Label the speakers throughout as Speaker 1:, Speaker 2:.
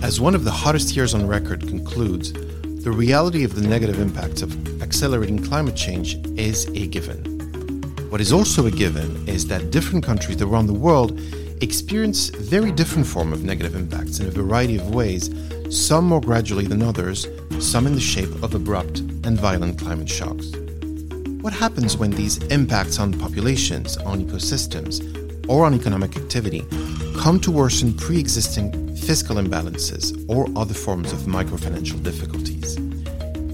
Speaker 1: As one of the hottest years on record concludes, the reality of the negative impacts of accelerating climate change is a given. What is also a given is that different countries around the world experience very different form of negative impacts in a variety of ways, some more gradually than others, some in the shape of abrupt and violent climate shocks. What happens when these impacts on populations, on ecosystems, or on economic activity come to worsen pre existing fiscal imbalances or other forms of microfinancial difficulties?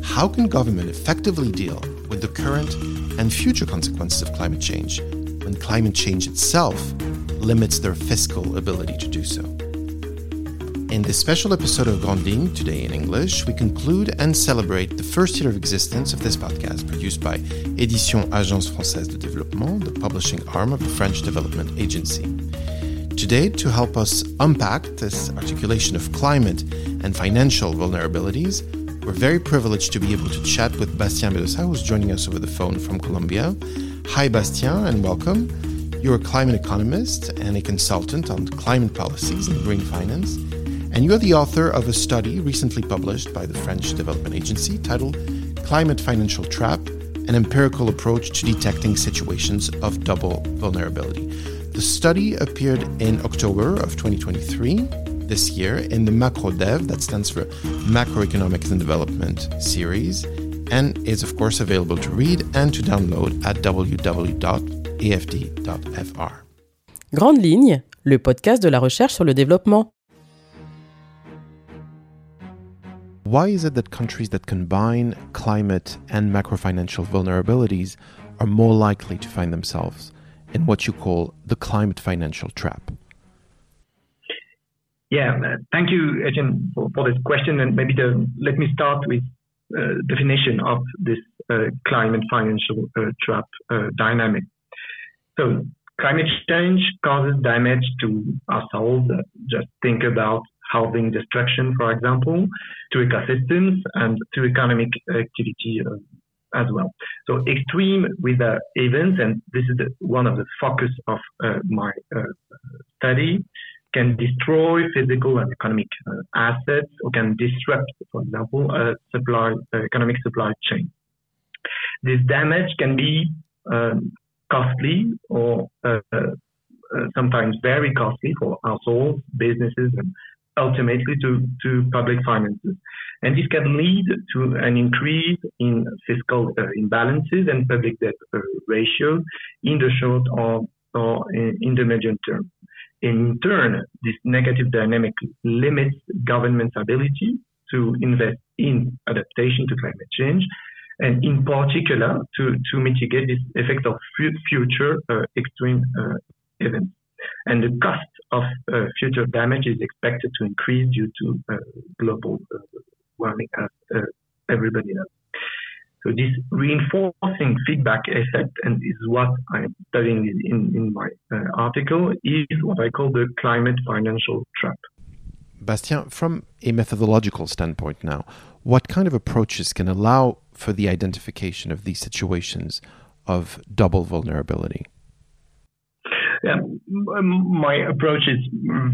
Speaker 1: How can government effectively deal with the current and future consequences of climate change when climate change itself limits their fiscal ability to do so. In this special episode of Grandes Lignes, today in English, we conclude and celebrate the first year of existence of this podcast produced by Éditions Agence Française de Développement, the publishing arm of the French Development Agency. Today, to help us unpack this articulation of climate and financial vulnerabilities, we're very privileged to be able to chat with Bastien Bedossa, who's joining us over the phone from Colombia. Hi, Bastien, and welcome. You're a climate economist and a consultant on climate policies and green finance, and you're the author of a study recently published by the French Development Agency titled Climate Financial Trap An Empirical Approach to Detecting Situations of Double Vulnerability. The study appeared in October of 2023 this year in the MacroDev, that stands for Macroeconomics and Development series, and is of course available to read and to download at www afd.fr.
Speaker 2: Grandes Lignes, le podcast de la recherche sur le développement.
Speaker 1: Why is it that countries that combine climate and macrofinancial vulnerabilities are more likely to find themselves in what you call the climate financial trap?
Speaker 3: Yeah, uh, thank you, Etienne, for, for, this question. And maybe the, let me start with uh, definition of this uh, climate financial uh, trap uh, dynamic. So climate change causes damage to ourselves. Just think about housing destruction, for example, to ecosystems and to economic activity uh, as well. So extreme weather events, and this is one of the focus of uh, my uh, study, can destroy physical and economic uh, assets or can disrupt, for example, a supply, economic supply chain. This damage can be um, costly or uh, uh, sometimes very costly for households, businesses, and ultimately to, to public finances. And this can lead to an increase in fiscal uh, imbalances and public debt uh, ratio in the short or, or in the medium term. In turn, this negative dynamic limits government's ability to invest in adaptation to climate change and in particular to, to mitigate this effect of future uh, extreme uh, events. And the cost of uh, future damage is expected to increase due to uh, global uh, warming, as uh, everybody knows. So this reinforcing feedback effect, and is what I'm studying in, in my article, is what I call the climate financial trap.
Speaker 1: Bastien, from a methodological standpoint now, what kind of approaches can allow for the identification of these situations of double vulnerability?
Speaker 3: Yeah, my approach is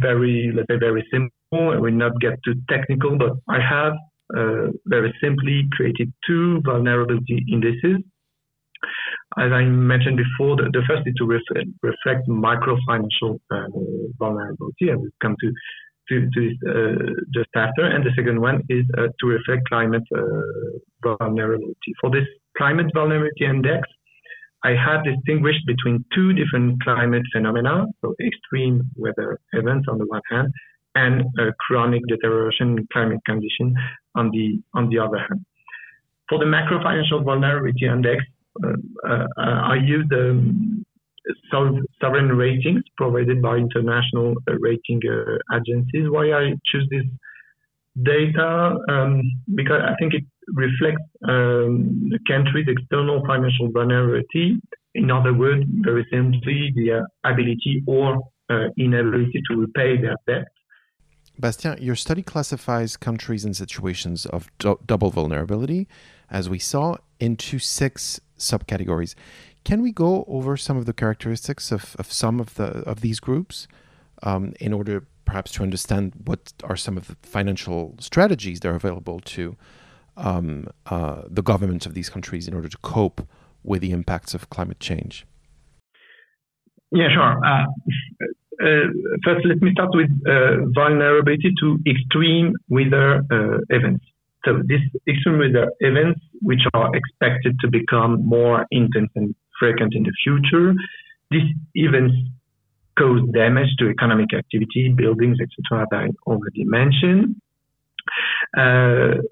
Speaker 3: very, let's say, very simple. I will not get too technical, but I have uh, very simply created two vulnerability indices. As I mentioned before, the, the first is to reflect, reflect micro financial uh, vulnerability, and we'll come to to, to uh, just after. And the second one is uh, to reflect climate uh, vulnerability. For this climate vulnerability index, I have distinguished between two different climate phenomena, so extreme weather events on the one hand, and chronic deterioration in climate condition on the on the other hand. For the macro financial vulnerability index, uh, uh, I use the um, sovereign ratings provided by international uh, rating agencies. Why I choose this data? Um, because I think it reflects um, the country's external financial vulnerability. In other words, very simply, the ability or uh, inability to repay their debt.
Speaker 1: Bastien, your study classifies countries in situations of do- double vulnerability, as we saw, into six subcategories. Can we go over some of the characteristics of, of some of the of these groups? um, in order perhaps to understand what are some of the financial strategies that are available to um, uh, the governments of these countries in order to cope with the impacts of climate change?
Speaker 3: Yeah, sure. Uh, uh, first, let me start with uh, vulnerability to extreme weather uh, events. So, these extreme weather events, which are expected to become more intense and frequent in the future, these events cause damage to economic activity, buildings, etc., that I already mentioned. Uh,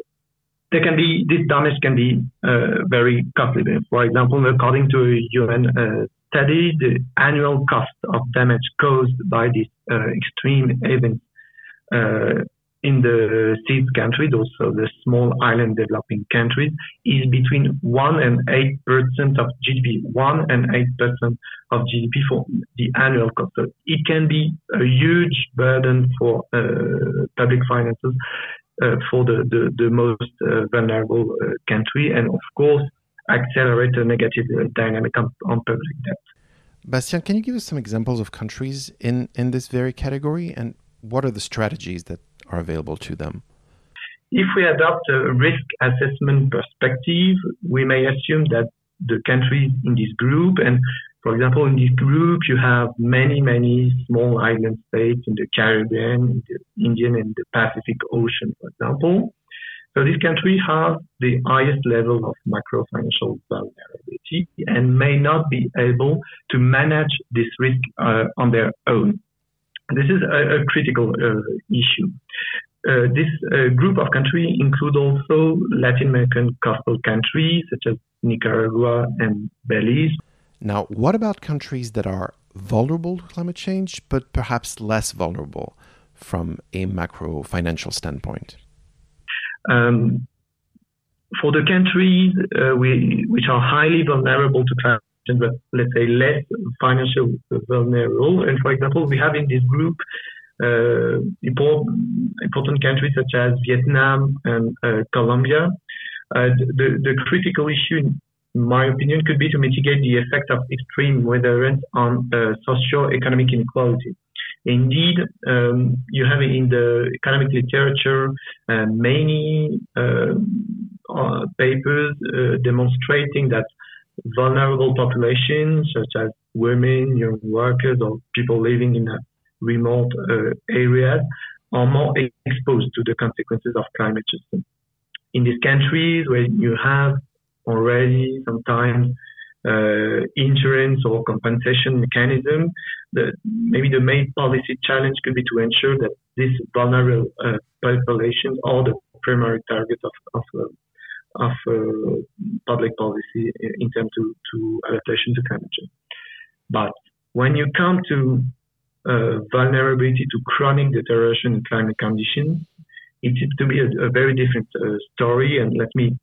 Speaker 3: can be this damage can be uh, very costly. For example, according to a UN uh, study, the annual cost of damage caused by these uh, extreme events uh, in the SIDS countries, also the small island developing countries, is between 1 and 8% of GDP, 1 and 8% of GDP for the annual cost. So it can be a huge burden for uh, public finances for the, the, the most uh, vulnerable uh, country, and of course, accelerate a negative dynamic on, on public debt.
Speaker 1: Bastien, can you give us some examples of countries in, in this very category, and what are the strategies that are available to them?
Speaker 3: If we adopt a risk assessment perspective, we may assume that the countries in this group, and for example, in this group, you have many, many small island states in the Caribbean, in the Indian and the Pacific Ocean, for example. So these countries have the highest level of macrofinancial vulnerability and may not be able to manage this risk uh, on their own. This is a, a critical uh, issue. Uh, this uh, group of countries include also Latin American coastal countries such as Nicaragua and Belize.
Speaker 1: Now, what about countries that are vulnerable to climate change, but perhaps less vulnerable from a macro financial standpoint?
Speaker 3: Um, for the countries uh, we, which are highly vulnerable to climate change, but let's say less financially vulnerable, and for example, we have in this group uh, important, important countries such as Vietnam and uh, Colombia. Uh, the, the critical issue, my opinion, could be to mitigate the effect of extreme weather events on uh, socio-economic inequality. Indeed, um, you have in the economic literature uh, many uh, uh, papers uh, demonstrating that vulnerable populations, such as women, young workers, or people living in remote uh, areas, are more exposed to the consequences of climate change. In these countries where you have already sometimes uh, insurance or compensation mechanism, the, maybe the main policy challenge could be to ensure that these vulnerable uh, populations are the primary target of, of, uh, of uh, public policy in terms to, to adaptation to climate change. But when you come to uh, vulnerability to chronic deterioration in climate conditions, it seems to be a, a very different uh, story. And let me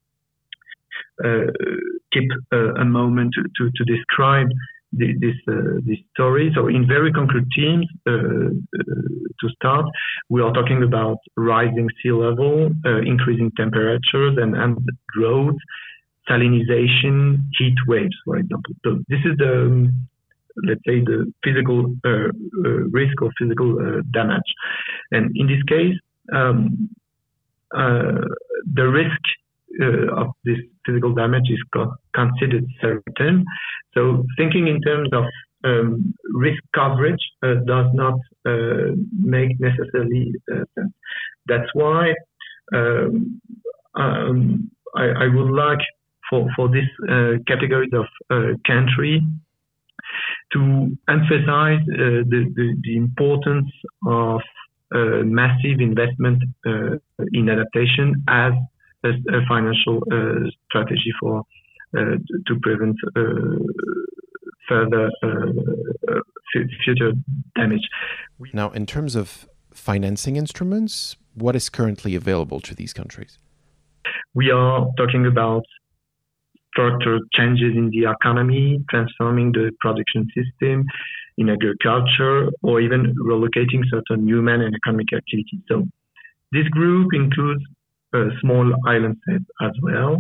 Speaker 3: keep uh, a moment to, to, describe the, this uh, this story. So, in very concrete terms, to start, we are talking about rising sea level, increasing temperatures, and, and drought, salinization, heat waves, for example. So, this is the um, let's say the physical uh, uh, risk or physical uh, damage. And in this case, um, the risk of this physical damage is considered certain. So thinking in terms of um, risk coverage uh, does not uh, make necessarily uh, sense. That's why um, um, I, I, would like for, for this category of country to emphasize uh, the, the, the, importance of uh, massive investment uh, in adaptation as a, a financial uh, strategy for uh, to prevent uh, further future damage.
Speaker 1: Now, in terms of financing instruments, what is currently available to these countries?
Speaker 3: We are talking about structural changes in the economy, transforming the production system in agriculture, or even relocating certain human and economic activities. So this group includes uh, small island states as well,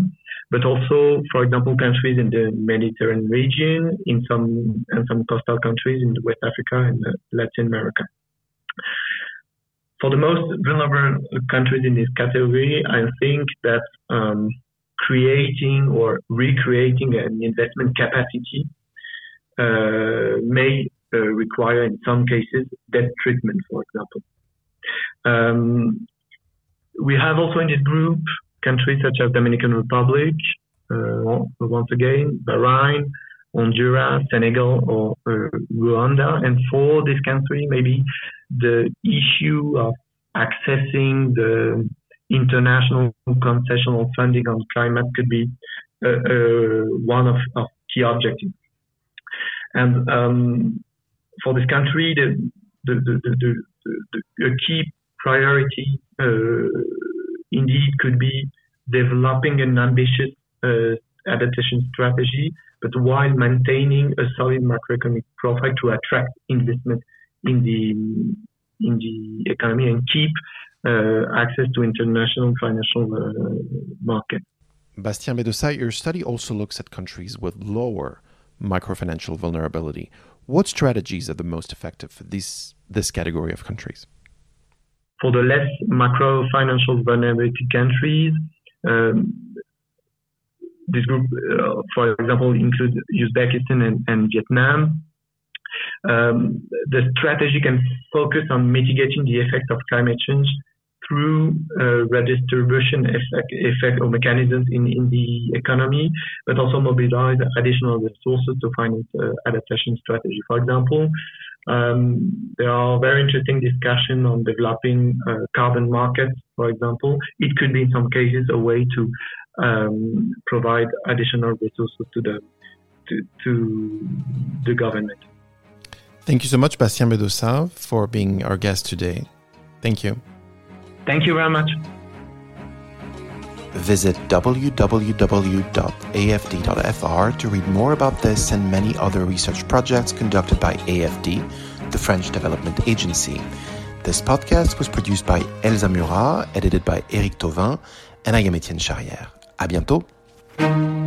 Speaker 3: but also, for example, countries in the Mediterranean region, in some and some coastal countries in West Africa and uh, Latin America. for the most vulnerable countries in this category, I think that um, creating or recreating an investment capacity uh, may uh, require, in some cases, debt treatment, for example. Um, we have also in this group countries such as Dominican Republic, uh, once again, Bahrain, Honduras, Senegal, or uh, Rwanda. And for this country, maybe the issue of accessing the international concessional funding on climate could be uh, uh, one of, of, key objectives. And um, for this country, the, the, the, the key priority indeed could be developing an ambitious uh, adaptation strategy, but while maintaining a solid macroeconomic profile to attract investment in the in the economy and keep uh, access to international financial uh, market.
Speaker 1: Bastien Bedossa, your study also looks at countries with lower microfinancial vulnerability. What strategies are the most effective for this, this category of countries?
Speaker 3: For the less macro financial vulnerability countries, um, this group, uh, for example, includes Uzbekistan and, and Vietnam. Um, the strategy can focus on mitigating the effects of climate change through uh, redistribution effect, effect or mechanisms in, in the economy, but also mobilize additional resources to finance uh, adaptation strategy. For example, um, there are very interesting discussions on developing uh, carbon markets, for example. It could be in some cases a way to um, provide additional resources to the to, to the government.
Speaker 1: Thank you so much, Bastien Bedossa, for being our guest today. Thank you.
Speaker 3: Thank you very much.
Speaker 1: Visit www.afd.fr to read more about this and many other research projects conducted by AFD, the French Development Agency. This podcast was produced by Elsa Murat, edited by Eric Tovin, and I am Etienne Charrière. À bientôt!